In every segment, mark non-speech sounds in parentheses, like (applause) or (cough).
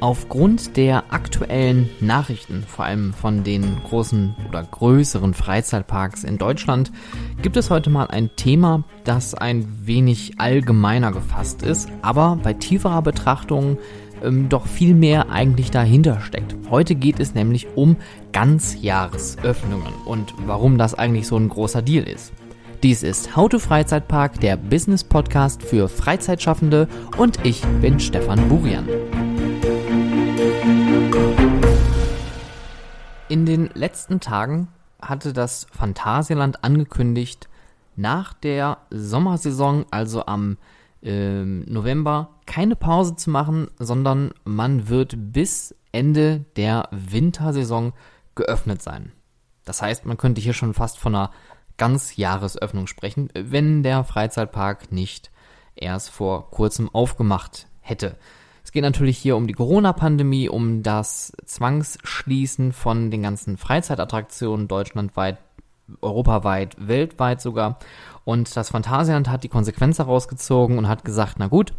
Aufgrund der aktuellen Nachrichten, vor allem von den großen oder größeren Freizeitparks in Deutschland, gibt es heute mal ein Thema, das ein wenig allgemeiner gefasst ist, aber bei tieferer Betrachtung ähm, doch viel mehr eigentlich dahinter steckt. Heute geht es nämlich um Ganzjahresöffnungen und warum das eigentlich so ein großer Deal ist. Dies ist How to Freizeitpark, der Business Podcast für Freizeitschaffende und ich bin Stefan Burian. In den letzten Tagen hatte das Phantasialand angekündigt, nach der Sommersaison, also am äh, November, keine Pause zu machen, sondern man wird bis Ende der Wintersaison geöffnet sein. Das heißt, man könnte hier schon fast von einer Ganzjahresöffnung sprechen, wenn der Freizeitpark nicht erst vor kurzem aufgemacht hätte. Es geht natürlich hier um die Corona-Pandemie, um das Zwangsschließen von den ganzen Freizeitattraktionen deutschlandweit, europaweit, weltweit sogar. Und das Phantasialand hat die Konsequenz herausgezogen und hat gesagt, na gut,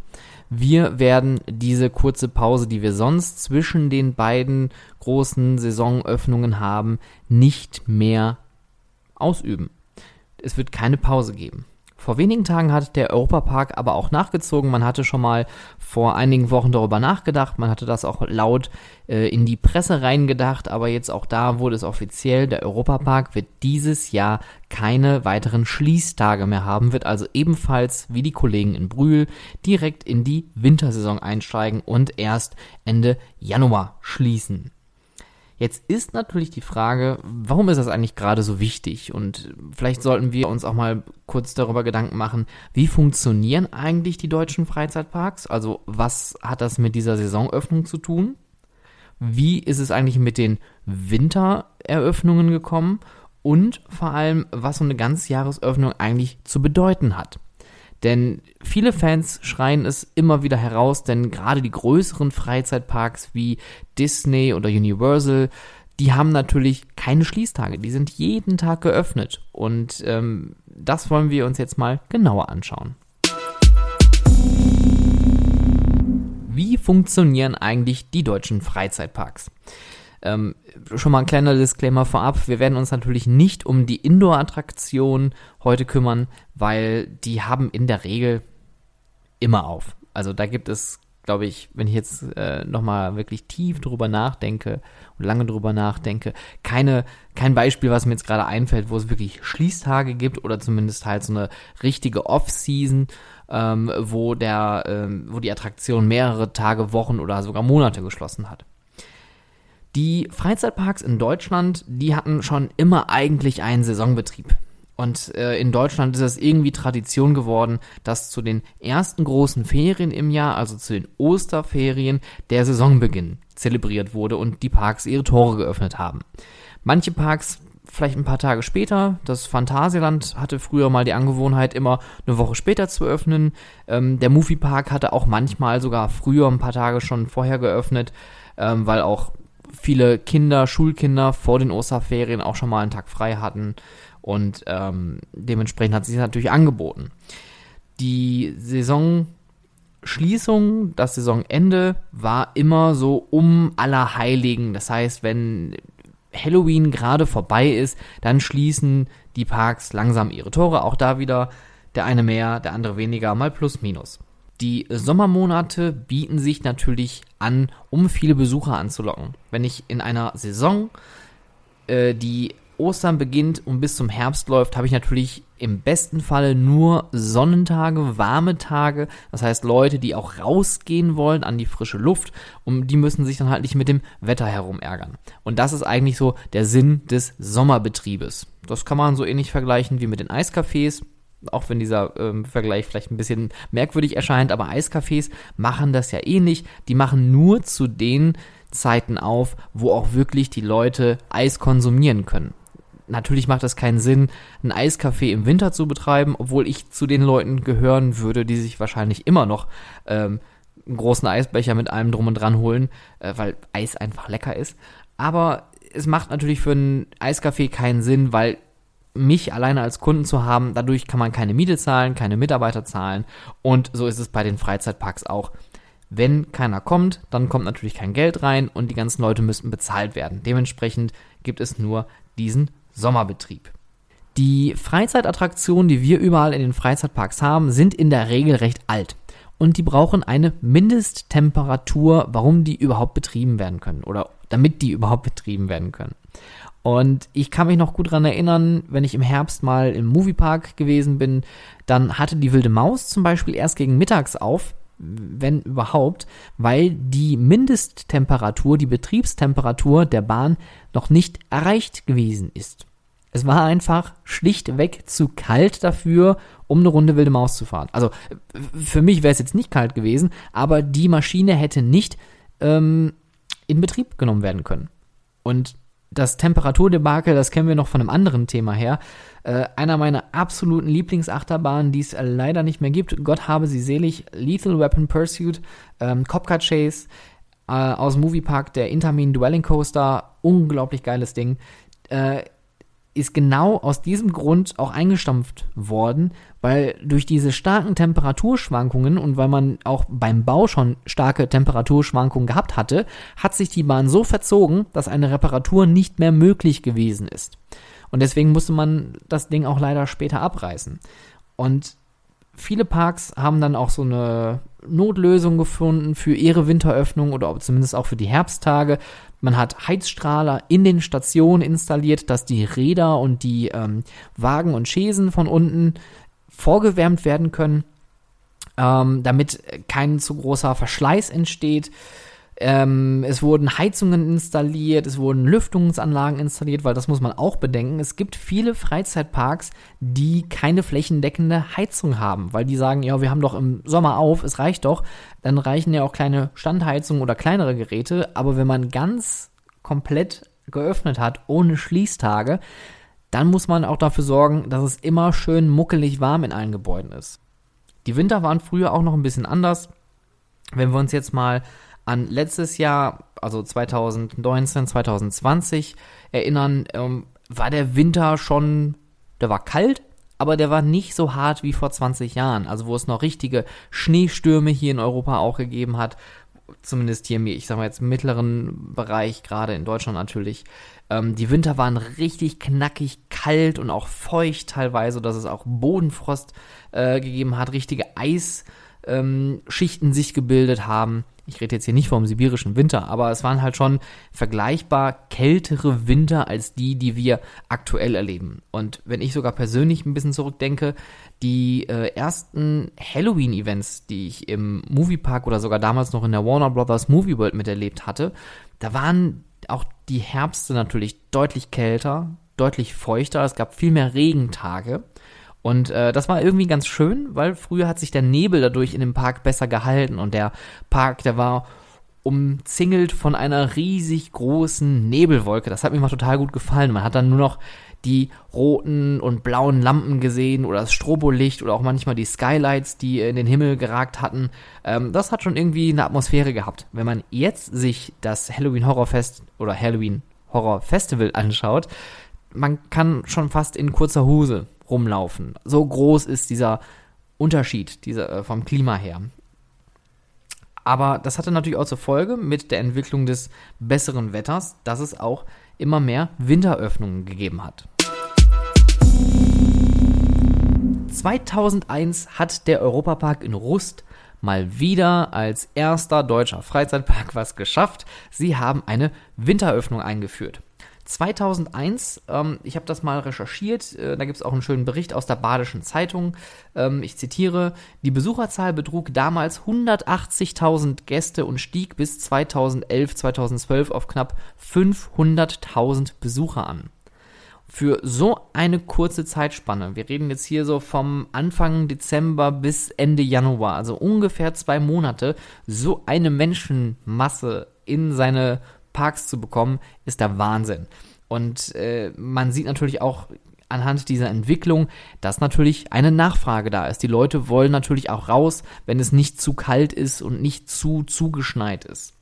wir werden diese kurze Pause, die wir sonst zwischen den beiden großen Saisonöffnungen haben, nicht mehr ausüben. Es wird keine Pause geben. Vor wenigen Tagen hat der Europapark aber auch nachgezogen. Man hatte schon mal vor einigen Wochen darüber nachgedacht. Man hatte das auch laut äh, in die Presse reingedacht. Aber jetzt auch da wurde es offiziell. Der Europapark wird dieses Jahr keine weiteren Schließtage mehr haben. Wird also ebenfalls wie die Kollegen in Brühl direkt in die Wintersaison einsteigen und erst Ende Januar schließen. Jetzt ist natürlich die Frage, warum ist das eigentlich gerade so wichtig? Und vielleicht sollten wir uns auch mal kurz darüber Gedanken machen, wie funktionieren eigentlich die deutschen Freizeitparks? Also was hat das mit dieser Saisonöffnung zu tun? Wie ist es eigentlich mit den Wintereröffnungen gekommen? Und vor allem, was so eine Ganzjahresöffnung eigentlich zu bedeuten hat. Denn viele Fans schreien es immer wieder heraus, denn gerade die größeren Freizeitparks wie Disney oder Universal, die haben natürlich keine Schließtage, die sind jeden Tag geöffnet. Und ähm, das wollen wir uns jetzt mal genauer anschauen. Wie funktionieren eigentlich die deutschen Freizeitparks? Ähm, schon mal ein kleiner Disclaimer vorab. Wir werden uns natürlich nicht um die Indoor-Attraktionen heute kümmern, weil die haben in der Regel immer auf. Also da gibt es, glaube ich, wenn ich jetzt äh, nochmal wirklich tief drüber nachdenke und lange drüber nachdenke, keine, kein Beispiel, was mir jetzt gerade einfällt, wo es wirklich Schließtage gibt oder zumindest halt so eine richtige Off-Season, ähm, wo der, ähm, wo die Attraktion mehrere Tage, Wochen oder sogar Monate geschlossen hat. Die Freizeitparks in Deutschland, die hatten schon immer eigentlich einen Saisonbetrieb. Und äh, in Deutschland ist es irgendwie Tradition geworden, dass zu den ersten großen Ferien im Jahr, also zu den Osterferien, der Saisonbeginn zelebriert wurde und die Parks ihre Tore geöffnet haben. Manche Parks vielleicht ein paar Tage später. Das Phantasialand hatte früher mal die Angewohnheit, immer eine Woche später zu öffnen. Ähm, der Movie Park hatte auch manchmal sogar früher ein paar Tage schon vorher geöffnet, ähm, weil auch viele Kinder, Schulkinder vor den Osterferien auch schon mal einen Tag frei hatten und ähm, dementsprechend hat sich das natürlich angeboten. Die Saisonschließung, das Saisonende war immer so um Allerheiligen. Das heißt, wenn Halloween gerade vorbei ist, dann schließen die Parks langsam ihre Tore. Auch da wieder der eine mehr, der andere weniger, mal plus minus. Die Sommermonate bieten sich natürlich an, um viele Besucher anzulocken. Wenn ich in einer Saison, äh, die Ostern beginnt und bis zum Herbst läuft, habe ich natürlich im besten Falle nur Sonnentage, warme Tage. Das heißt Leute, die auch rausgehen wollen an die frische Luft und die müssen sich dann halt nicht mit dem Wetter herumärgern. Und das ist eigentlich so der Sinn des Sommerbetriebes. Das kann man so ähnlich vergleichen wie mit den Eiscafés auch wenn dieser ähm, Vergleich vielleicht ein bisschen merkwürdig erscheint, aber Eiscafés machen das ja ähnlich. Die machen nur zu den Zeiten auf, wo auch wirklich die Leute Eis konsumieren können. Natürlich macht es keinen Sinn, ein Eiscafé im Winter zu betreiben, obwohl ich zu den Leuten gehören würde, die sich wahrscheinlich immer noch ähm, einen großen Eisbecher mit allem drum und dran holen, äh, weil Eis einfach lecker ist. Aber es macht natürlich für ein Eiscafé keinen Sinn, weil mich alleine als Kunden zu haben. Dadurch kann man keine Miete zahlen, keine Mitarbeiter zahlen. Und so ist es bei den Freizeitparks auch. Wenn keiner kommt, dann kommt natürlich kein Geld rein und die ganzen Leute müssten bezahlt werden. Dementsprechend gibt es nur diesen Sommerbetrieb. Die Freizeitattraktionen, die wir überall in den Freizeitparks haben, sind in der Regel recht alt. Und die brauchen eine Mindesttemperatur, warum die überhaupt betrieben werden können oder damit die überhaupt betrieben werden können. Und ich kann mich noch gut daran erinnern, wenn ich im Herbst mal im Moviepark gewesen bin, dann hatte die wilde Maus zum Beispiel erst gegen mittags auf, wenn überhaupt, weil die Mindesttemperatur, die Betriebstemperatur der Bahn noch nicht erreicht gewesen ist. Es war einfach schlichtweg zu kalt dafür, um eine Runde wilde Maus zu fahren. Also für mich wäre es jetzt nicht kalt gewesen, aber die Maschine hätte nicht ähm, in Betrieb genommen werden können. Und das Temperaturdebakel, das kennen wir noch von einem anderen Thema her. Äh, einer meiner absoluten Lieblingsachterbahnen, die es leider nicht mehr gibt. Gott habe sie selig. Lethal Weapon Pursuit, ähm, Copcar Chase äh, aus Moviepark, der Intermin Dwelling Coaster. Unglaublich geiles Ding. Äh, ist genau aus diesem Grund auch eingestampft worden, weil durch diese starken Temperaturschwankungen und weil man auch beim Bau schon starke Temperaturschwankungen gehabt hatte, hat sich die Bahn so verzogen, dass eine Reparatur nicht mehr möglich gewesen ist. Und deswegen musste man das Ding auch leider später abreißen. Und viele Parks haben dann auch so eine Notlösung gefunden für ihre Winteröffnung oder zumindest auch für die Herbsttage. Man hat Heizstrahler in den Stationen installiert, dass die Räder und die ähm, Wagen und Chaisen von unten vorgewärmt werden können, ähm, damit kein zu großer Verschleiß entsteht. Ähm, es wurden Heizungen installiert, es wurden Lüftungsanlagen installiert, weil das muss man auch bedenken. Es gibt viele Freizeitparks, die keine flächendeckende Heizung haben, weil die sagen, ja, wir haben doch im Sommer auf, es reicht doch. Dann reichen ja auch kleine Standheizungen oder kleinere Geräte. Aber wenn man ganz komplett geöffnet hat, ohne Schließtage, dann muss man auch dafür sorgen, dass es immer schön muckelig warm in allen Gebäuden ist. Die Winter waren früher auch noch ein bisschen anders. Wenn wir uns jetzt mal an letztes Jahr, also 2019, 2020 erinnern, ähm, war der Winter schon, der war kalt, aber der war nicht so hart wie vor 20 Jahren, also wo es noch richtige Schneestürme hier in Europa auch gegeben hat, zumindest hier, ich sag mal jetzt mittleren Bereich, gerade in Deutschland natürlich. Ähm, die Winter waren richtig knackig kalt und auch feucht teilweise, dass es auch Bodenfrost äh, gegeben hat, richtige Eisschichten ähm, sich gebildet haben ich rede jetzt hier nicht vom sibirischen Winter, aber es waren halt schon vergleichbar kältere Winter als die, die wir aktuell erleben. Und wenn ich sogar persönlich ein bisschen zurückdenke, die äh, ersten Halloween-Events, die ich im Moviepark oder sogar damals noch in der Warner Brothers Movie World miterlebt hatte, da waren auch die Herbste natürlich deutlich kälter, deutlich feuchter, es gab viel mehr Regentage. Und äh, das war irgendwie ganz schön, weil früher hat sich der Nebel dadurch in dem Park besser gehalten und der Park, der war umzingelt von einer riesig großen Nebelwolke. Das hat mir mal total gut gefallen. Man hat dann nur noch die roten und blauen Lampen gesehen oder das Strobolicht oder auch manchmal die Skylights, die in den Himmel geragt hatten. Ähm, das hat schon irgendwie eine Atmosphäre gehabt. Wenn man jetzt sich das Halloween Horrorfest oder Halloween Horror Festival anschaut, man kann schon fast in kurzer Hose rumlaufen. So groß ist dieser Unterschied dieser, äh, vom Klima her. Aber das hatte natürlich auch zur Folge mit der Entwicklung des besseren Wetters, dass es auch immer mehr Winteröffnungen gegeben hat. 2001 hat der Europapark in Rust mal wieder als erster deutscher Freizeitpark was geschafft. Sie haben eine Winteröffnung eingeführt. 2001, ähm, ich habe das mal recherchiert, äh, da gibt es auch einen schönen Bericht aus der Badischen Zeitung. Ähm, ich zitiere, die Besucherzahl betrug damals 180.000 Gäste und stieg bis 2011, 2012 auf knapp 500.000 Besucher an. Für so eine kurze Zeitspanne, wir reden jetzt hier so vom Anfang Dezember bis Ende Januar, also ungefähr zwei Monate, so eine Menschenmasse in seine Parks zu bekommen, ist der Wahnsinn. Und äh, man sieht natürlich auch anhand dieser Entwicklung, dass natürlich eine Nachfrage da ist. Die Leute wollen natürlich auch raus, wenn es nicht zu kalt ist und nicht zu zugeschneit ist.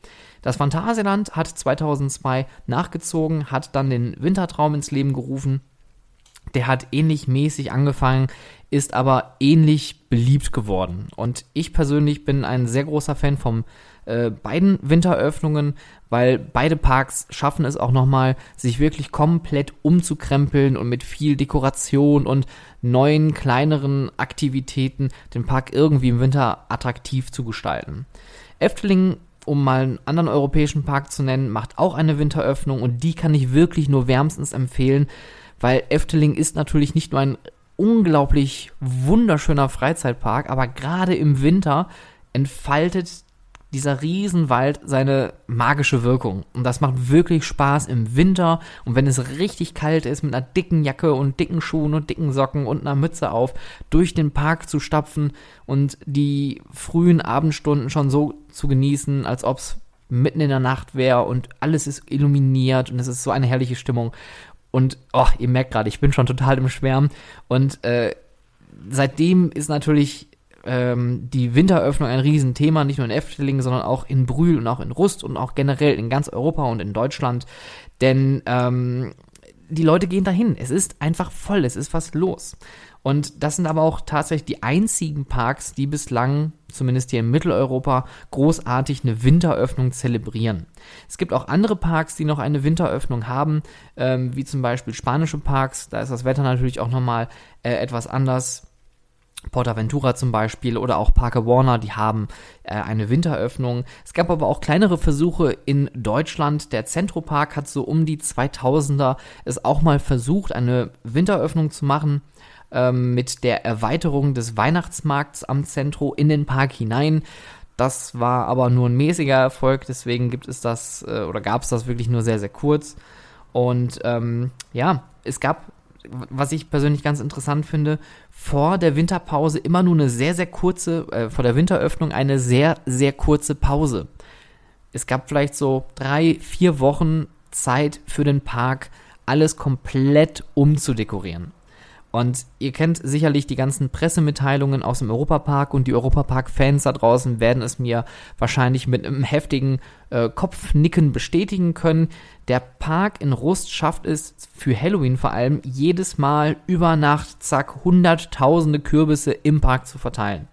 Das Phantasialand hat 2002 nachgezogen, hat dann den Wintertraum ins Leben gerufen. der hat ähnlich mäßig angefangen, ist aber ähnlich beliebt geworden. Und ich persönlich bin ein sehr großer Fan vom äh, beiden Winteröffnungen, weil beide Parks schaffen es auch nochmal, sich wirklich komplett umzukrempeln und mit viel Dekoration und neuen, kleineren Aktivitäten den Park irgendwie im Winter attraktiv zu gestalten. Efteling um mal einen anderen europäischen Park zu nennen, macht auch eine Winteröffnung und die kann ich wirklich nur wärmstens empfehlen, weil Efteling ist natürlich nicht nur ein unglaublich wunderschöner Freizeitpark, aber gerade im Winter entfaltet dieser Riesenwald seine magische Wirkung. Und das macht wirklich Spaß im Winter. Und wenn es richtig kalt ist, mit einer dicken Jacke und dicken Schuhen und dicken Socken und einer Mütze auf, durch den Park zu stapfen und die frühen Abendstunden schon so zu genießen, als ob es mitten in der Nacht wäre und alles ist illuminiert und es ist so eine herrliche Stimmung. Und, oh, ihr merkt gerade, ich bin schon total im Schwärmen. Und äh, seitdem ist natürlich ähm, die Winteröffnung ein Riesenthema, nicht nur in Efteling, sondern auch in Brühl und auch in Rust und auch generell in ganz Europa und in Deutschland. Denn ähm, die Leute gehen dahin. Es ist einfach voll, es ist was los. Und das sind aber auch tatsächlich die einzigen Parks, die bislang, zumindest hier in Mitteleuropa, großartig eine Winteröffnung zelebrieren. Es gibt auch andere Parks, die noch eine Winteröffnung haben, ähm, wie zum Beispiel spanische Parks. Da ist das Wetter natürlich auch nochmal äh, etwas anders. Portaventura zum Beispiel oder auch Parker Warner, die haben äh, eine Winteröffnung. Es gab aber auch kleinere Versuche in Deutschland. Der Zentropark hat so um die 2000er es auch mal versucht, eine Winteröffnung zu machen ähm, mit der Erweiterung des Weihnachtsmarkts am Zentro in den Park hinein. Das war aber nur ein mäßiger Erfolg, deswegen gibt es das äh, oder gab es das wirklich nur sehr, sehr kurz. Und ähm, ja, es gab was ich persönlich ganz interessant finde, vor der Winterpause immer nur eine sehr, sehr kurze, äh, vor der Winteröffnung eine sehr, sehr kurze Pause. Es gab vielleicht so drei, vier Wochen Zeit für den Park, alles komplett umzudekorieren. Und ihr kennt sicherlich die ganzen Pressemitteilungen aus dem Europapark und die Europapark-Fans da draußen werden es mir wahrscheinlich mit einem heftigen äh, Kopfnicken bestätigen können. Der Park in Rust schafft es für Halloween vor allem jedes Mal über Nacht, zack, hunderttausende Kürbisse im Park zu verteilen.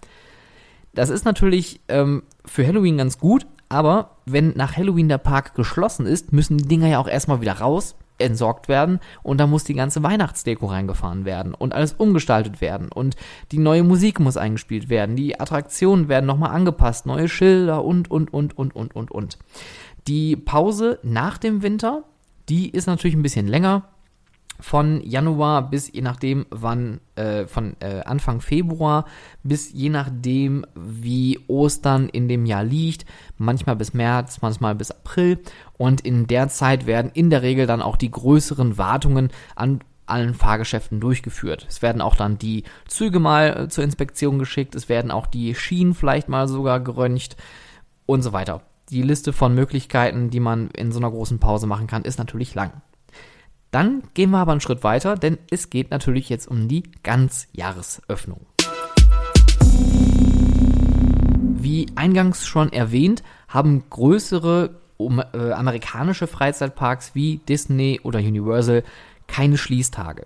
Das ist natürlich ähm, für Halloween ganz gut, aber wenn nach Halloween der Park geschlossen ist, müssen die Dinger ja auch erstmal wieder raus entsorgt werden und da muss die ganze Weihnachtsdeko reingefahren werden und alles umgestaltet werden und die neue Musik muss eingespielt werden, die Attraktionen werden nochmal angepasst, neue Schilder und, und, und, und, und, und, und. Die Pause nach dem Winter, die ist natürlich ein bisschen länger, von Januar bis je nachdem wann, äh, von äh, Anfang Februar bis je nachdem wie Ostern in dem Jahr liegt, manchmal bis März, manchmal bis April und in der Zeit werden in der Regel dann auch die größeren Wartungen an allen Fahrgeschäften durchgeführt. Es werden auch dann die Züge mal äh, zur Inspektion geschickt, es werden auch die Schienen vielleicht mal sogar geröntgt und so weiter. Die Liste von Möglichkeiten, die man in so einer großen Pause machen kann, ist natürlich lang. Dann gehen wir aber einen Schritt weiter, denn es geht natürlich jetzt um die Ganzjahresöffnung. Wie eingangs schon erwähnt, haben größere um, äh, amerikanische Freizeitparks wie Disney oder Universal keine Schließtage.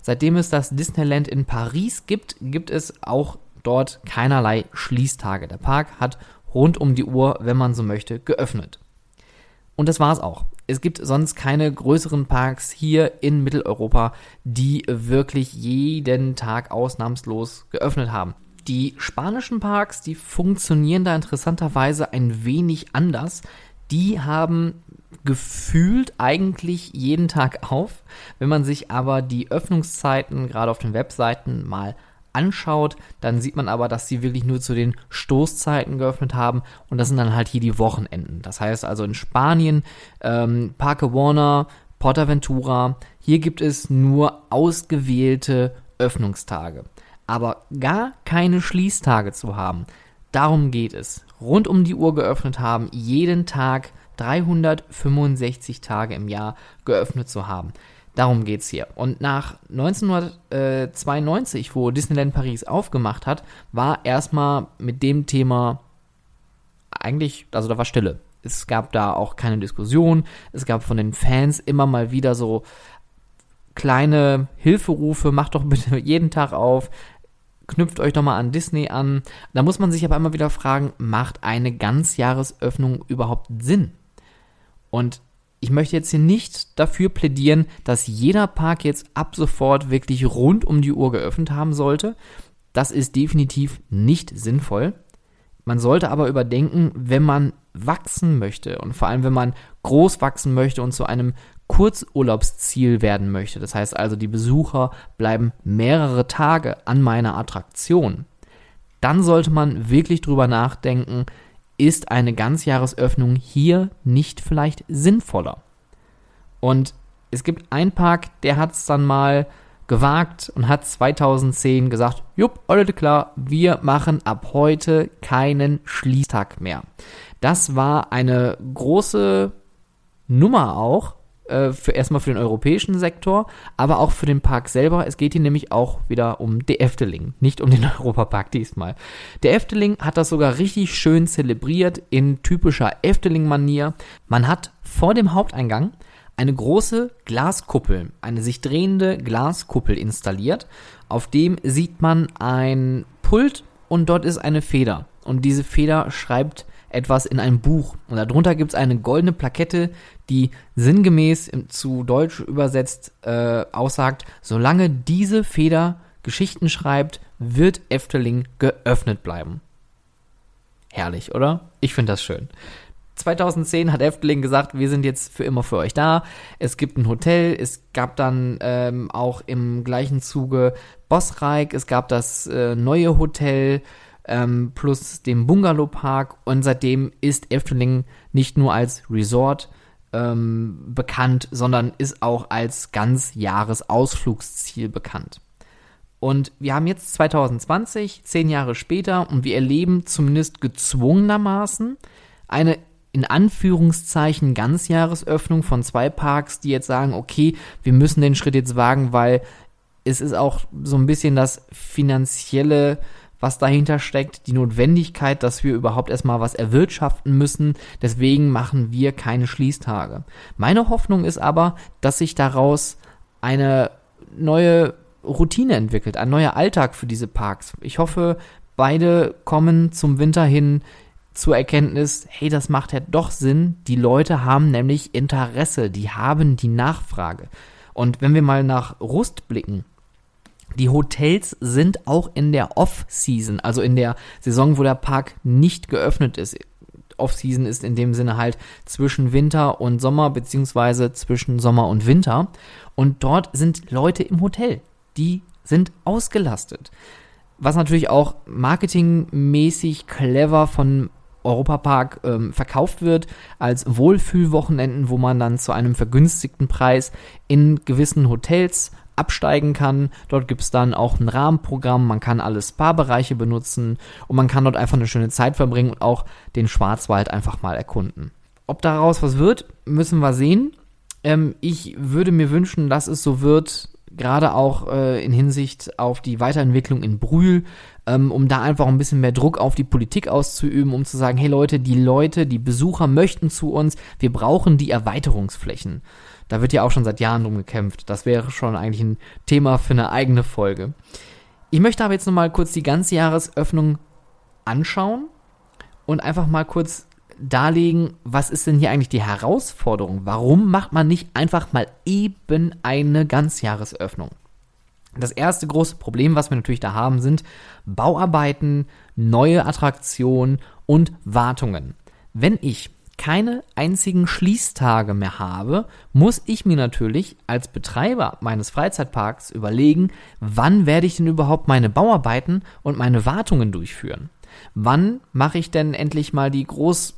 Seitdem es das Disneyland in Paris gibt, gibt es auch dort keinerlei Schließtage. Der Park hat rund um die Uhr, wenn man so möchte, geöffnet. Und das war's auch es gibt sonst keine größeren Parks hier in Mitteleuropa, die wirklich jeden Tag ausnahmslos geöffnet haben. Die spanischen Parks, die funktionieren da interessanterweise ein wenig anders. Die haben gefühlt eigentlich jeden Tag auf. Wenn man sich aber die Öffnungszeiten gerade auf den Webseiten mal anschaut, dann sieht man aber, dass sie wirklich nur zu den Stoßzeiten geöffnet haben und das sind dann halt hier die Wochenenden. Das heißt also in Spanien, ähm, Parque Warner, Portaventura, hier gibt es nur ausgewählte Öffnungstage. Aber gar keine Schließtage zu haben, darum geht es. Rund um die Uhr geöffnet haben, jeden Tag 365 Tage im Jahr geöffnet zu haben. Darum geht's hier. Und nach 1992, wo Disneyland Paris aufgemacht hat, war erstmal mit dem Thema eigentlich, also da war Stille. Es gab da auch keine Diskussion. Es gab von den Fans immer mal wieder so kleine Hilferufe, macht doch bitte (laughs) jeden Tag auf, knüpft euch doch mal an Disney an. Da muss man sich aber immer wieder fragen, macht eine Ganzjahresöffnung überhaupt Sinn? Und ich möchte jetzt hier nicht dafür plädieren, dass jeder Park jetzt ab sofort wirklich rund um die Uhr geöffnet haben sollte. Das ist definitiv nicht sinnvoll. Man sollte aber überdenken, wenn man wachsen möchte und vor allem, wenn man groß wachsen möchte und zu einem Kurzurlaubsziel werden möchte. Das heißt also, die Besucher bleiben mehrere Tage an meiner Attraktion. Dann sollte man wirklich drüber nachdenken, ist eine Ganzjahresöffnung hier nicht vielleicht sinnvoller? Und es gibt einen Park, der hat es dann mal gewagt und hat 2010 gesagt, jupp, alles klar, wir machen ab heute keinen Schließtag mehr. Das war eine große Nummer auch, äh, für erstmal für den europäischen Sektor, aber auch für den Park selber. Es geht hier nämlich auch wieder um der Efteling, nicht um den (laughs) Europapark diesmal. Der Efteling hat das sogar richtig schön zelebriert in typischer Efteling-Manier. Man hat vor dem Haupteingang eine große Glaskuppel, eine sich drehende Glaskuppel installiert. Auf dem sieht man ein Pult und dort ist eine Feder. Und diese Feder schreibt etwas in ein Buch. Und darunter gibt es eine goldene Plakette, die sinngemäß zu Deutsch übersetzt äh, aussagt, solange diese Feder Geschichten schreibt, wird Efteling geöffnet bleiben. Herrlich, oder? Ich finde das schön. 2010 hat Efteling gesagt, wir sind jetzt für immer für euch da. Es gibt ein Hotel, es gab dann ähm, auch im gleichen Zuge Bossreik, es gab das äh, neue Hotel, ähm, plus dem Bungalowpark und seitdem ist Efteling nicht nur als Resort ähm, bekannt, sondern ist auch als Ganzjahresausflugsziel bekannt. Und wir haben jetzt 2020, zehn Jahre später, und wir erleben zumindest gezwungenermaßen eine in Anführungszeichen Ganzjahresöffnung von zwei Parks, die jetzt sagen, okay, wir müssen den Schritt jetzt wagen, weil es ist auch so ein bisschen das finanzielle was dahinter steckt, die Notwendigkeit, dass wir überhaupt erstmal was erwirtschaften müssen. Deswegen machen wir keine Schließtage. Meine Hoffnung ist aber, dass sich daraus eine neue Routine entwickelt, ein neuer Alltag für diese Parks. Ich hoffe, beide kommen zum Winter hin zur Erkenntnis, hey, das macht ja doch Sinn. Die Leute haben nämlich Interesse, die haben die Nachfrage. Und wenn wir mal nach Rust blicken, die Hotels sind auch in der Off-Season, also in der Saison, wo der Park nicht geöffnet ist. Off-Season ist in dem Sinne halt zwischen Winter und Sommer, beziehungsweise zwischen Sommer und Winter. Und dort sind Leute im Hotel. Die sind ausgelastet. Was natürlich auch marketingmäßig clever von Europapark ähm, verkauft wird als Wohlfühlwochenenden, wo man dann zu einem vergünstigten Preis in gewissen Hotels absteigen kann. Dort gibt es dann auch ein Rahmenprogramm, man kann alle Spa-Bereiche benutzen und man kann dort einfach eine schöne Zeit verbringen und auch den Schwarzwald einfach mal erkunden. Ob daraus was wird, müssen wir sehen. Ähm, ich würde mir wünschen, dass es so wird, gerade auch äh, in Hinsicht auf die Weiterentwicklung in Brühl, ähm, um da einfach ein bisschen mehr Druck auf die Politik auszuüben, um zu sagen, hey Leute, die Leute, die Besucher möchten zu uns, wir brauchen die Erweiterungsflächen. Da wird ja auch schon seit Jahren drum gekämpft. Das wäre schon eigentlich ein Thema für eine eigene Folge. Ich möchte aber jetzt nochmal kurz die ganze Jahresöffnung anschauen und einfach mal kurz darlegen, was ist denn hier eigentlich die Herausforderung? Warum macht man nicht einfach mal eben eine Ganzjahresöffnung? Das erste große Problem, was wir natürlich da haben, sind Bauarbeiten, neue Attraktionen und Wartungen. Wenn ich keine einzigen Schließtage mehr habe, muss ich mir natürlich als Betreiber meines Freizeitparks überlegen, wann werde ich denn überhaupt meine Bauarbeiten und meine Wartungen durchführen? Wann mache ich denn endlich mal die Groß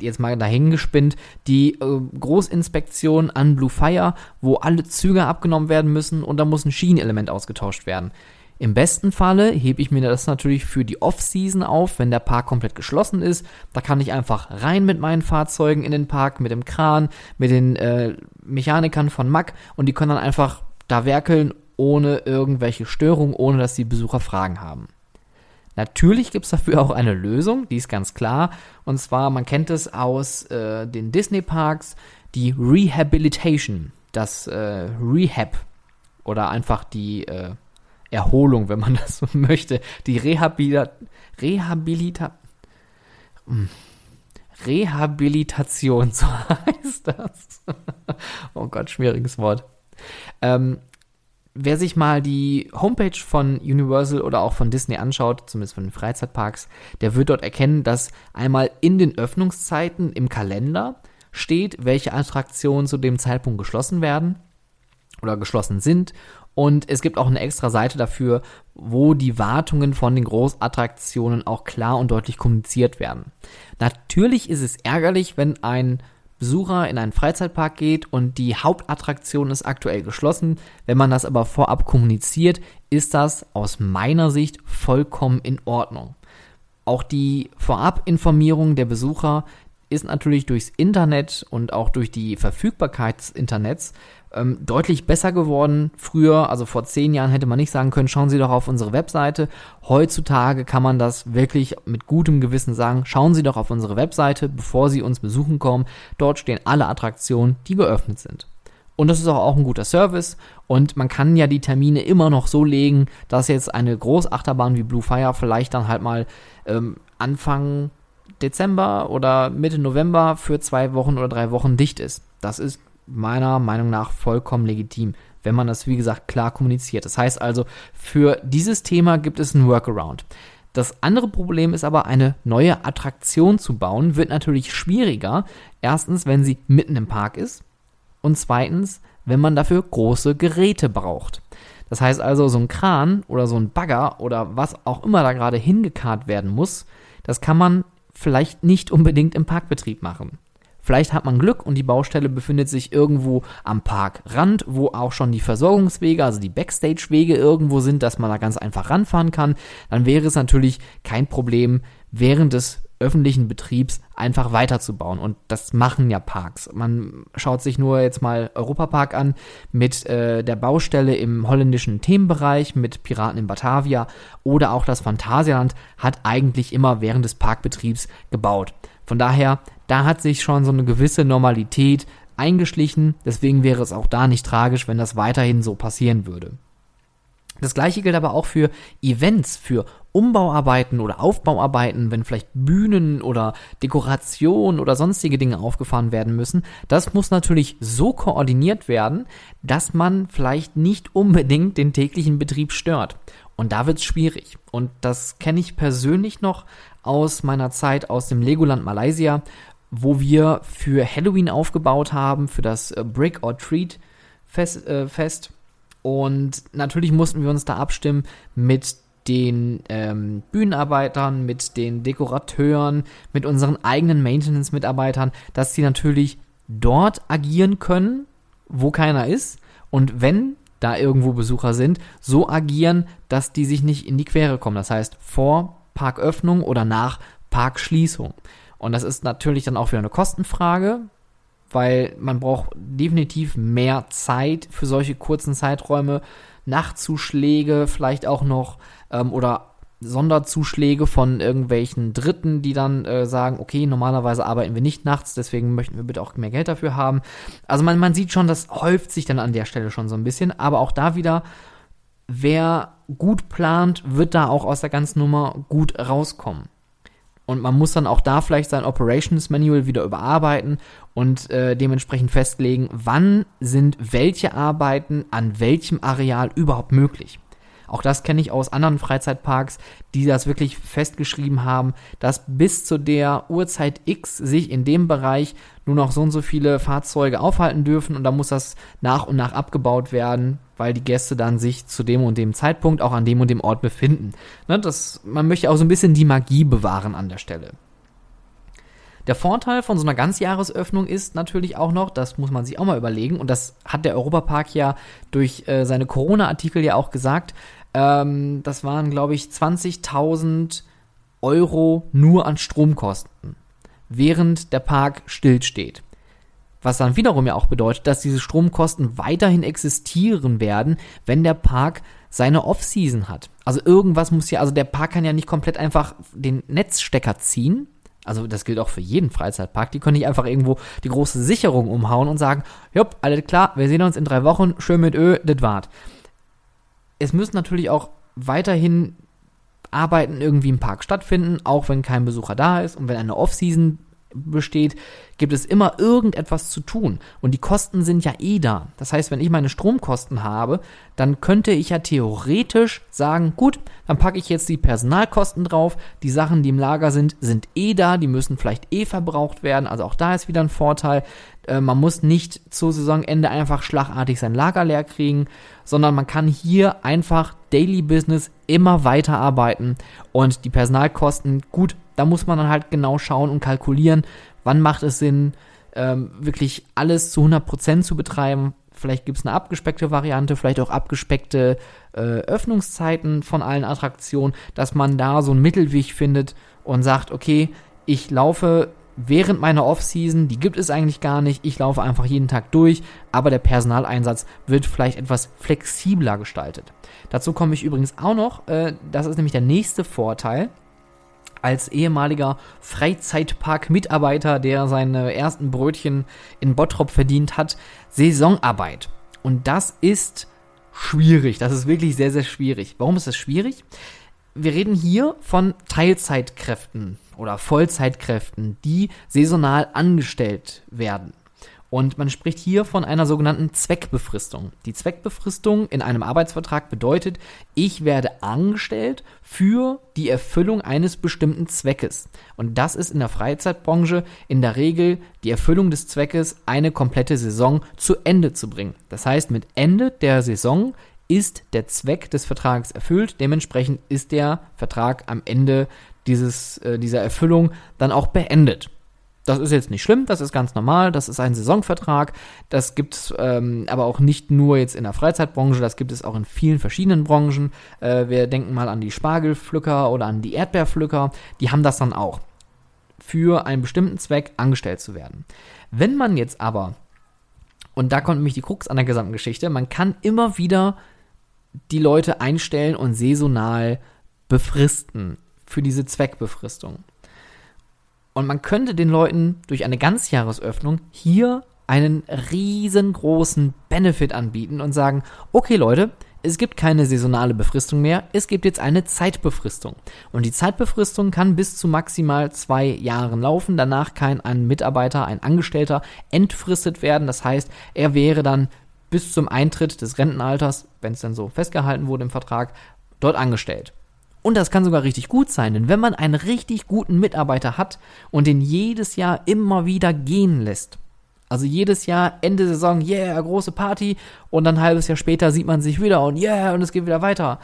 jetzt mal dahingespinnt, die äh, Großinspektion an Blue Fire, wo alle Züge abgenommen werden müssen und da muss ein Schienenelement ausgetauscht werden. Im besten Falle hebe ich mir das natürlich für die Off-Season auf, wenn der Park komplett geschlossen ist. Da kann ich einfach rein mit meinen Fahrzeugen in den Park, mit dem Kran, mit den äh, Mechanikern von Mack und die können dann einfach da werkeln ohne irgendwelche Störungen, ohne dass die Besucher Fragen haben. Natürlich gibt es dafür auch eine Lösung, die ist ganz klar. Und zwar, man kennt es aus äh, den Disney-Parks, die Rehabilitation. das äh, Rehab oder einfach die äh, Erholung, wenn man (laughs) das so möchte, die Rehabilita Rehabilita hm. Rehabilitation, (laughs) so heißt das. oh Gott, schwieriges Wort. Ähm, wer sich mal die Homepage von Universal oder auch von Disney anschaut, zumindest von den Freizeitparks, der wird dort erkennen, dass einmal in den Öffnungszeiten im Kalender steht, welche Attraktionen zu dem Zeitpunkt geschlossen werden oder geschlossen sind. Und es gibt auch eine extra Seite dafür, wo die Wartungen von den Großattraktionen auch klar und deutlich kommuniziert werden. Natürlich ist es ärgerlich, wenn ein Besucher in einen Freizeitpark geht und die Hauptattraktion ist aktuell geschlossen. Wenn man das aber vorab kommuniziert, ist das aus meiner Sicht vollkommen in Ordnung. Auch die Vorabinformierung der Besucher ist natürlich durchs Internet und auch durch die Verfügbarkeit des Internets ähm, deutlich besser geworden. Früher, also vor zehn Jahren, hätte man nicht sagen können, schauen Sie doch auf unsere Webseite. Heutzutage kann man das wirklich mit gutem Gewissen sagen, schauen Sie doch auf unsere Webseite, bevor Sie uns besuchen kommen. Dort stehen alle Attraktionen, die geöffnet sind. Und das ist auch, ein guter Service. Und man kann ja die Termine immer noch so legen, dass jetzt eine Großachterbahn wie Blue Fire vielleicht dann halt mal ähm, Anfang Dezember oder Mitte November für zwei Wochen oder drei Wochen dicht ist. Das ist meiner Meinung nach vollkommen legitim, wenn man das, wie gesagt, klar kommuniziert. Das heißt also, für dieses Thema gibt es einen Workaround. Das andere Problem ist aber, eine neue Attraktion zu bauen, wird natürlich schwieriger. Erstens, wenn sie mitten im Park ist. Und zweitens, wenn man dafür große Geräte braucht. Das heißt also, so ein Kran oder so ein Bagger oder was auch immer da gerade hingekarrt werden muss, das kann man vielleicht nicht unbedingt im Parkbetrieb machen. Vielleicht hat man Glück und die Baustelle befindet sich irgendwo am Parkrand, wo auch schon die Versorgungswege, also die Backstage-Wege irgendwo sind, dass man da ganz einfach ranfahren kann. Dann wäre es natürlich kein Problem, während des öffentlichen Betriebs einfach weiterzubauen. Und das machen ja Parks. Man schaut sich nur jetzt mal Europapark an mit äh, der Baustelle im holländischen Themenbereich, mit Piraten in Batavia oder auch das Phantasialand hat eigentlich immer während des Parkbetriebs gebaut. Von daher, da hat sich schon so eine gewisse Normalität eingeschlichen. Deswegen wäre es auch da nicht tragisch, wenn das weiterhin so passieren würde. Das gleiche gilt aber auch für Events, für Umbauarbeiten oder Aufbauarbeiten, wenn vielleicht Bühnen oder Dekoration oder sonstige Dinge aufgefahren werden müssen. Das muss natürlich so koordiniert werden, dass man vielleicht nicht unbedingt den täglichen Betrieb stört. Und da wird es schwierig. Und das kenne ich persönlich noch aus meiner Zeit aus dem Legoland Malaysia, wo wir für Halloween aufgebaut haben, für das äh, Brick or Treat Fest. Äh, Fest. Und natürlich mussten wir uns da abstimmen mit den ähm, Bühnenarbeitern, mit den Dekorateuren, mit unseren eigenen Maintenance-Mitarbeitern, dass sie natürlich dort agieren können, wo keiner ist. Und wenn da irgendwo Besucher sind, so agieren, dass die sich nicht in die Quere kommen. Das heißt, vor Parköffnung oder nach Parkschließung. Und das ist natürlich dann auch wieder eine Kostenfrage, weil man braucht definitiv mehr Zeit für solche kurzen Zeiträume. Nachtzuschläge vielleicht auch noch ähm, oder Sonderzuschläge von irgendwelchen Dritten, die dann äh, sagen, okay, normalerweise arbeiten wir nicht nachts, deswegen möchten wir bitte auch mehr Geld dafür haben. Also man, man sieht schon, das häuft sich dann an der Stelle schon so ein bisschen, aber auch da wieder, wer gut plant, wird da auch aus der ganzen Nummer gut rauskommen. Und man muss dann auch da vielleicht sein Operations Manual wieder überarbeiten und äh, dementsprechend festlegen, wann sind welche Arbeiten an welchem Areal überhaupt möglich. Auch das kenne ich aus anderen Freizeitparks, die das wirklich festgeschrieben haben, dass bis zu der Uhrzeit X sich in dem Bereich nur noch so und so viele Fahrzeuge aufhalten dürfen und da muss das nach und nach abgebaut werden, weil die Gäste dann sich zu dem und dem Zeitpunkt auch an dem und dem Ort befinden. Ne, das, man möchte auch so ein bisschen die Magie bewahren an der Stelle. Der Vorteil von so einer Ganzjahresöffnung ist natürlich auch noch, das muss man sich auch mal überlegen, und das hat der Europapark ja durch äh, seine Corona-Artikel ja auch gesagt, ähm, das waren, glaube ich, 20.000 Euro nur an Stromkosten, während der Park stillsteht. Was dann wiederum ja auch bedeutet, dass diese Stromkosten weiterhin existieren werden, wenn der Park seine Off-Season hat. Also irgendwas muss ja, also der Park kann ja nicht komplett einfach den Netzstecker ziehen, also das gilt auch für jeden Freizeitpark, die können nicht einfach irgendwo die große Sicherung umhauen und sagen, jupp, alles klar, wir sehen uns in drei Wochen, schön mit Ö, das wart. Es müssen natürlich auch weiterhin Arbeiten irgendwie im Park stattfinden, auch wenn kein Besucher da ist und wenn eine Off-Season besteht, gibt es immer irgendetwas zu tun. Und die Kosten sind ja eh da. Das heißt, wenn ich meine Stromkosten habe, dann könnte ich ja theoretisch sagen, gut, dann packe ich jetzt die Personalkosten drauf. Die Sachen, die im Lager sind, sind eh da. Die müssen vielleicht eh verbraucht werden. Also auch da ist wieder ein Vorteil. Äh, man muss nicht zu Saisonende einfach schlagartig sein Lager leer kriegen, sondern man kann hier einfach Daily Business immer weiter arbeiten und die Personalkosten gut da muss man dann halt genau schauen und kalkulieren, wann macht es Sinn, ähm, wirklich alles zu 100% zu betreiben. Vielleicht gibt es eine abgespeckte Variante, vielleicht auch abgespeckte äh, Öffnungszeiten von allen Attraktionen, dass man da so einen Mittelweg findet und sagt, okay, ich laufe während meiner Off-Season, die gibt es eigentlich gar nicht, ich laufe einfach jeden Tag durch, aber der Personaleinsatz wird vielleicht etwas flexibler gestaltet. Dazu komme ich übrigens auch noch, äh, das ist nämlich der nächste Vorteil, als ehemaliger Freizeitpark-Mitarbeiter, der seine ersten Brötchen in Bottrop verdient hat, Saisonarbeit. Und das ist schwierig. Das ist wirklich sehr, sehr schwierig. Warum ist das schwierig? Wir reden hier von Teilzeitkräften oder Vollzeitkräften, die saisonal angestellt werden. Und man spricht hier von einer sogenannten Zweckbefristung. Die Zweckbefristung in einem Arbeitsvertrag bedeutet, ich werde angestellt für die Erfüllung eines bestimmten Zweckes. Und das ist in der Freizeitbranche in der Regel die Erfüllung des Zweckes, eine komplette Saison zu Ende zu bringen. Das heißt, mit Ende der Saison ist der Zweck des Vertrags erfüllt. Dementsprechend ist der Vertrag am Ende dieses, äh, dieser Erfüllung dann auch beendet. Das ist jetzt nicht schlimm, das ist ganz normal, das ist ein Saisonvertrag. Das gibt es ähm, aber auch nicht nur jetzt in der Freizeitbranche, das gibt es auch in vielen verschiedenen Branchen. Äh, wir denken mal an die Spargelpflücker oder an die Erdbeerpflücker, die haben das dann auch. Für einen bestimmten Zweck angestellt zu werden. Wenn man jetzt aber, und da kommt nämlich die Krux an der gesamten Geschichte, man kann immer wieder die Leute einstellen und saisonal befristen für diese Zweckbefristung. Und man könnte den Leuten durch eine Ganzjahresöffnung hier einen riesengroßen Benefit anbieten und sagen, okay Leute, es gibt keine saisonale Befristung mehr, es gibt jetzt eine Zeitbefristung. Und die Zeitbefristung kann bis zu maximal zwei Jahren laufen. Danach kann ein Mitarbeiter, ein Angestellter entfristet werden. Das heißt, er wäre dann bis zum Eintritt des Rentenalters, wenn es dann so festgehalten wurde im Vertrag, dort angestellt. Und das kann sogar richtig gut sein, denn wenn man einen richtig guten Mitarbeiter hat und den jedes Jahr immer wieder gehen lässt, also jedes Jahr Ende Saison, yeah, große Party und dann ein halbes Jahr später sieht man sich wieder und yeah, und es geht wieder weiter.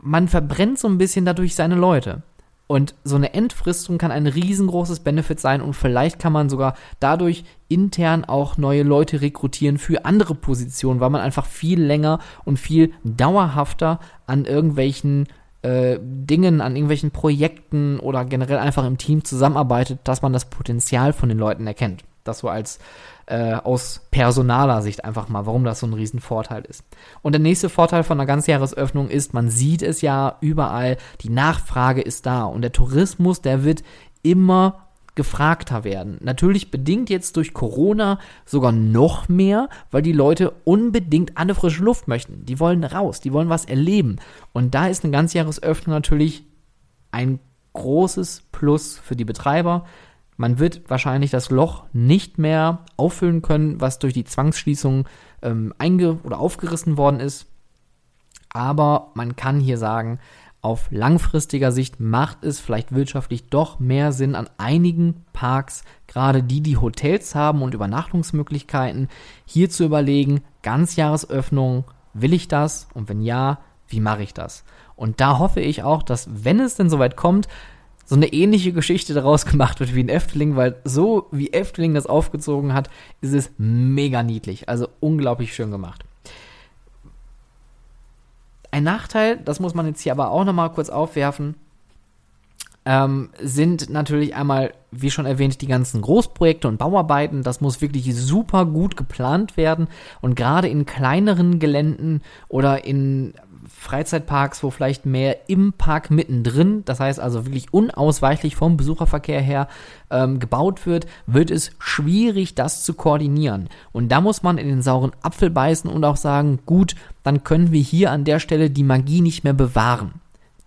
Man verbrennt so ein bisschen dadurch seine Leute. Und so eine Entfristung kann ein riesengroßes Benefit sein und vielleicht kann man sogar dadurch intern auch neue Leute rekrutieren für andere Positionen, weil man einfach viel länger und viel dauerhafter an irgendwelchen äh, Dingen, an irgendwelchen Projekten oder generell einfach im Team zusammenarbeitet, dass man das Potenzial von den Leuten erkennt. Das so als äh, aus personaler Sicht einfach mal, warum das so ein Riesenvorteil ist. Und der nächste Vorteil von einer Ganzjahresöffnung ist, man sieht es ja überall, die Nachfrage ist da und der Tourismus, der wird immer gefragter werden. Natürlich bedingt jetzt durch Corona sogar noch mehr, weil die Leute unbedingt an frische Luft möchten. Die wollen raus, die wollen was erleben. Und da ist eine Ganzjahresöffnung natürlich ein großes Plus für die Betreiber, man wird wahrscheinlich das Loch nicht mehr auffüllen können, was durch die Zwangsschließung ähm, einge- oder aufgerissen worden ist. Aber man kann hier sagen, auf langfristiger Sicht macht es vielleicht wirtschaftlich doch mehr Sinn an einigen Parks, gerade die, die Hotels haben und Übernachtungsmöglichkeiten, hier zu überlegen, Ganzjahresöffnung, will ich das? Und wenn ja, wie mache ich das? Und da hoffe ich auch, dass, wenn es denn soweit kommt, so eine ähnliche Geschichte daraus gemacht wird wie in Efteling, weil so wie Efteling das aufgezogen hat, ist es mega niedlich. Also unglaublich schön gemacht. Ein Nachteil, das muss man jetzt hier aber auch nochmal kurz aufwerfen, ähm, sind natürlich einmal, wie schon erwähnt, die ganzen Großprojekte und Bauarbeiten. Das muss wirklich super gut geplant werden. Und gerade in kleineren Geländen oder in Freizeitparks, wo vielleicht mehr im Park mittendrin, das heißt also wirklich unausweichlich vom Besucherverkehr her ähm, gebaut wird, wird es schwierig, das zu koordinieren. Und da muss man in den sauren Apfel beißen und auch sagen, gut, dann können wir hier an der Stelle die Magie nicht mehr bewahren.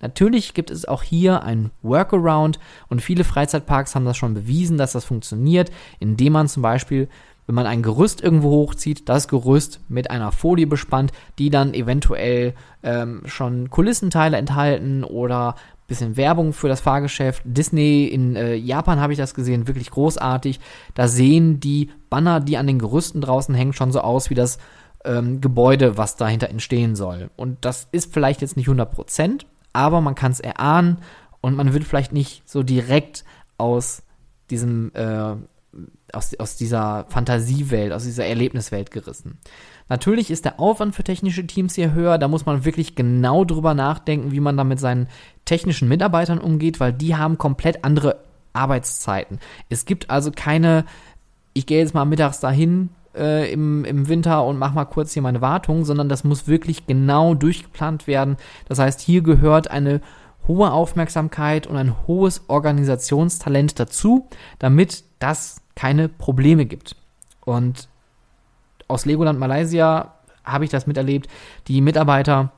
Natürlich gibt es auch hier ein Workaround und viele Freizeitparks haben das schon bewiesen, dass das funktioniert, indem man zum Beispiel wenn man ein Gerüst irgendwo hochzieht, das Gerüst mit einer Folie bespannt, die dann eventuell ähm, schon Kulissenteile enthalten oder bisschen Werbung für das Fahrgeschäft. Disney in äh, Japan habe ich das gesehen, wirklich großartig. Da sehen die Banner, die an den Gerüsten draußen hängen, schon so aus wie das ähm, Gebäude, was dahinter entstehen soll. Und das ist vielleicht jetzt nicht 100%, aber man kann es erahnen und man wird vielleicht nicht so direkt aus diesem äh, aus, aus dieser Fantasiewelt, aus dieser Erlebniswelt gerissen. Natürlich ist der Aufwand für technische Teams hier höher, da muss man wirklich genau drüber nachdenken, wie man da mit seinen technischen Mitarbeitern umgeht, weil die haben komplett andere Arbeitszeiten. Es gibt also keine, ich gehe jetzt mal mittags dahin äh, im, im Winter und mach mal kurz hier meine Wartung, sondern das muss wirklich genau durchgeplant werden. Das heißt, hier gehört eine hohe Aufmerksamkeit und ein hohes Organisationstalent dazu, damit das keine Probleme gibt. Und aus Legoland Malaysia habe ich das miterlebt. Die Mitarbeiter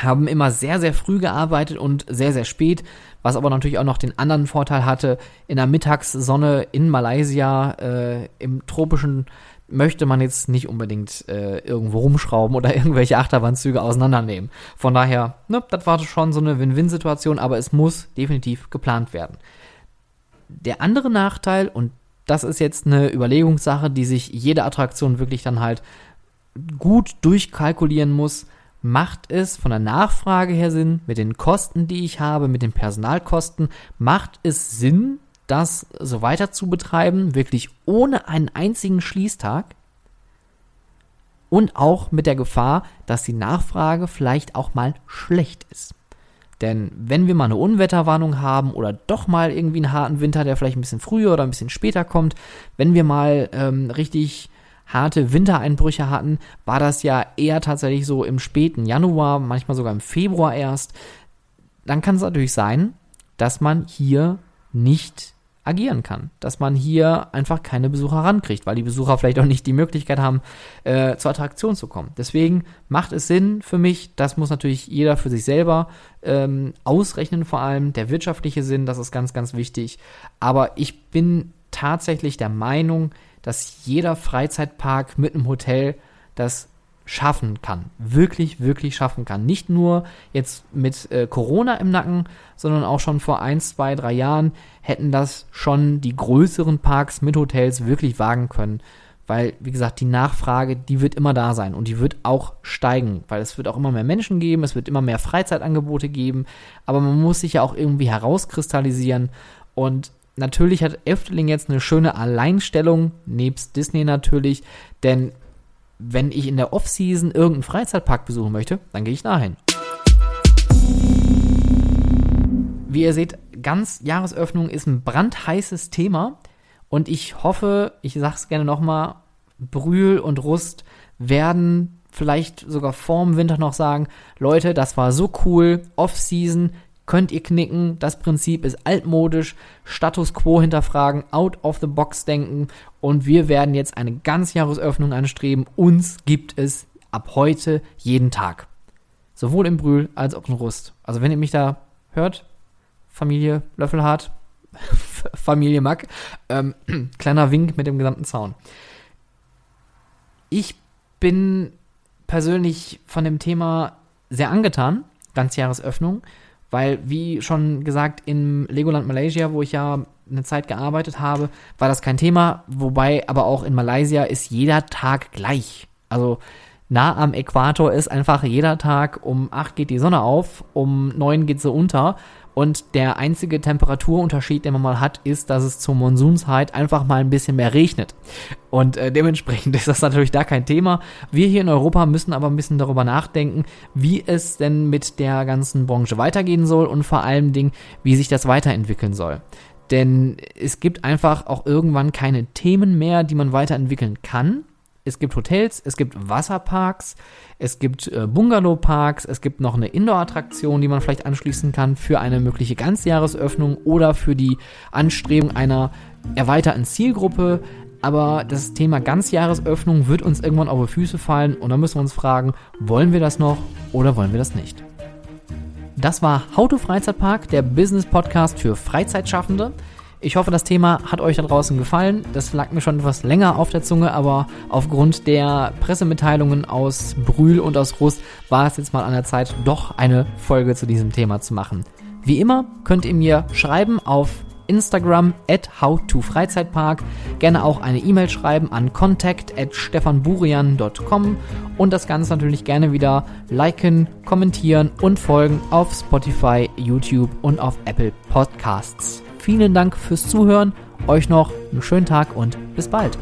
haben immer sehr, sehr früh gearbeitet und sehr, sehr spät, was aber natürlich auch noch den anderen Vorteil hatte, in der Mittagssonne in Malaysia, äh, im tropischen, möchte man jetzt nicht unbedingt äh, irgendwo rumschrauben oder (laughs) irgendwelche Achterbahnzüge auseinandernehmen. Von daher, ne, das war schon so eine Win-Win-Situation, aber es muss definitiv geplant werden. Der andere Nachteil, und das ist jetzt eine Überlegungssache, die sich jede Attraktion wirklich dann halt gut durchkalkulieren muss. Macht es von der Nachfrage her Sinn, mit den Kosten, die ich habe, mit den Personalkosten, macht es Sinn, das so weiter zu betreiben, wirklich ohne einen einzigen Schließtag? Und auch mit der Gefahr, dass die Nachfrage vielleicht auch mal schlecht ist. Denn wenn wir mal eine Unwetterwarnung haben oder doch mal irgendwie einen harten Winter, der vielleicht ein bisschen früher oder ein bisschen später kommt, wenn wir mal ähm, richtig harte Wintereinbrüche hatten, war das ja eher tatsächlich so im späten Januar, manchmal sogar im Februar erst. Dann kann es natürlich sein, dass man hier nicht agieren kann. Dass man hier einfach keine Besucher rankriegt, weil die Besucher vielleicht auch nicht die Möglichkeit haben, äh, zur Attraktion zu kommen. Deswegen macht es Sinn für mich, das muss natürlich jeder für sich selber ähm, ausrechnen, vor allem der wirtschaftliche Sinn, das ist ganz, ganz wichtig. Aber ich bin tatsächlich der Meinung, dass jeder Freizeitpark mit einem Hotel das schaffen kann. Wirklich, wirklich schaffen kann. Nicht nur jetzt mit äh, Corona im Nacken, sondern auch schon vor ein, zwei, drei Jahren hätten das schon die größeren Parks mit Hotels wirklich wagen können. Weil, wie gesagt, die Nachfrage, die wird immer da sein und die wird auch steigen, weil es wird auch immer mehr Menschen geben, es wird immer mehr Freizeitangebote geben, aber man muss sich ja auch irgendwie herauskristallisieren und natürlich hat Efteling jetzt eine schöne Alleinstellung, nebst Disney natürlich, denn wenn ich in der Off-Season irgendeinen Freizeitpark besuchen möchte, dann gehe ich dahin. Wie ihr seht, ganz Jahresöffnung ist ein brandheißes Thema und ich hoffe, ich sag's gerne nochmal, Brühl und Rust werden vielleicht sogar vorm Winter noch sagen, Leute, das war so cool, Off-Season, könnt ihr knicken. Das Prinzip ist altmodisch, Status quo hinterfragen, out of the box denken und wir werden jetzt eine Ganzjahresöffnung anstreben. Uns gibt es ab heute jeden Tag. Sowohl im Brühl als auch in Rust. Also wenn ihr mich da hört, Familie Löffelhardt, (laughs) Familie Mack, ähm, (clears throat) kleiner Wink mit dem gesamten Zaun. Ich bin persönlich von dem Thema sehr angetan, Ganzjahresöffnung weil, wie schon gesagt, im Legoland Malaysia, wo ich ja eine Zeit gearbeitet habe, war das kein Thema. Wobei aber auch in Malaysia ist jeder Tag gleich. Also nah am Äquator ist einfach jeder Tag um 8 geht die Sonne auf, um 9 geht sie unter. Und der einzige Temperaturunterschied, den man mal hat, ist, dass es zur Monsunzeit einfach mal ein bisschen mehr regnet. Und äh, dementsprechend (laughs) ist das natürlich da kein Thema. Wir hier in Europa müssen aber ein bisschen darüber nachdenken, wie es denn mit der ganzen Branche weitergehen soll und vor allem Dingen, wie sich das weiterentwickeln soll. Denn es gibt einfach auch irgendwann keine Themen mehr, die man weiterentwickeln kann, es gibt Hotels, es gibt Wasserparks, es gibt äh, Bungalowparks, es gibt noch eine Indoor-Attraktion, die man vielleicht anschließen kann für eine mögliche Ganzjahresöffnung oder für die Anstrebung einer erweiterten Zielgruppe. Aber das Thema Ganzjahresöffnung wird uns irgendwann auf die Füße fallen und dann müssen wir uns fragen, wollen wir das noch oder wollen wir das nicht? Das war How to Freizeitpark, der Business Podcast für Freizeitschaffende. Ich hoffe, das Thema hat euch da draußen gefallen. Das lag mir schon etwas länger auf der Zunge, aber aufgrund der Pressemitteilungen aus Brühl und aus Rust war es jetzt mal an der Zeit, doch eine Folge zu diesem Thema zu machen. Wie immer könnt ihr mir schreiben auf Instagram at howtofreizeitpark, gerne auch eine E-Mail schreiben an contact at stefanburian.com und das Ganze natürlich gerne wieder liken, kommentieren und folgen auf Spotify, YouTube und auf Apple Podcasts. Vielen Dank fürs Zuhören, euch noch einen schönen Tag und bis bald.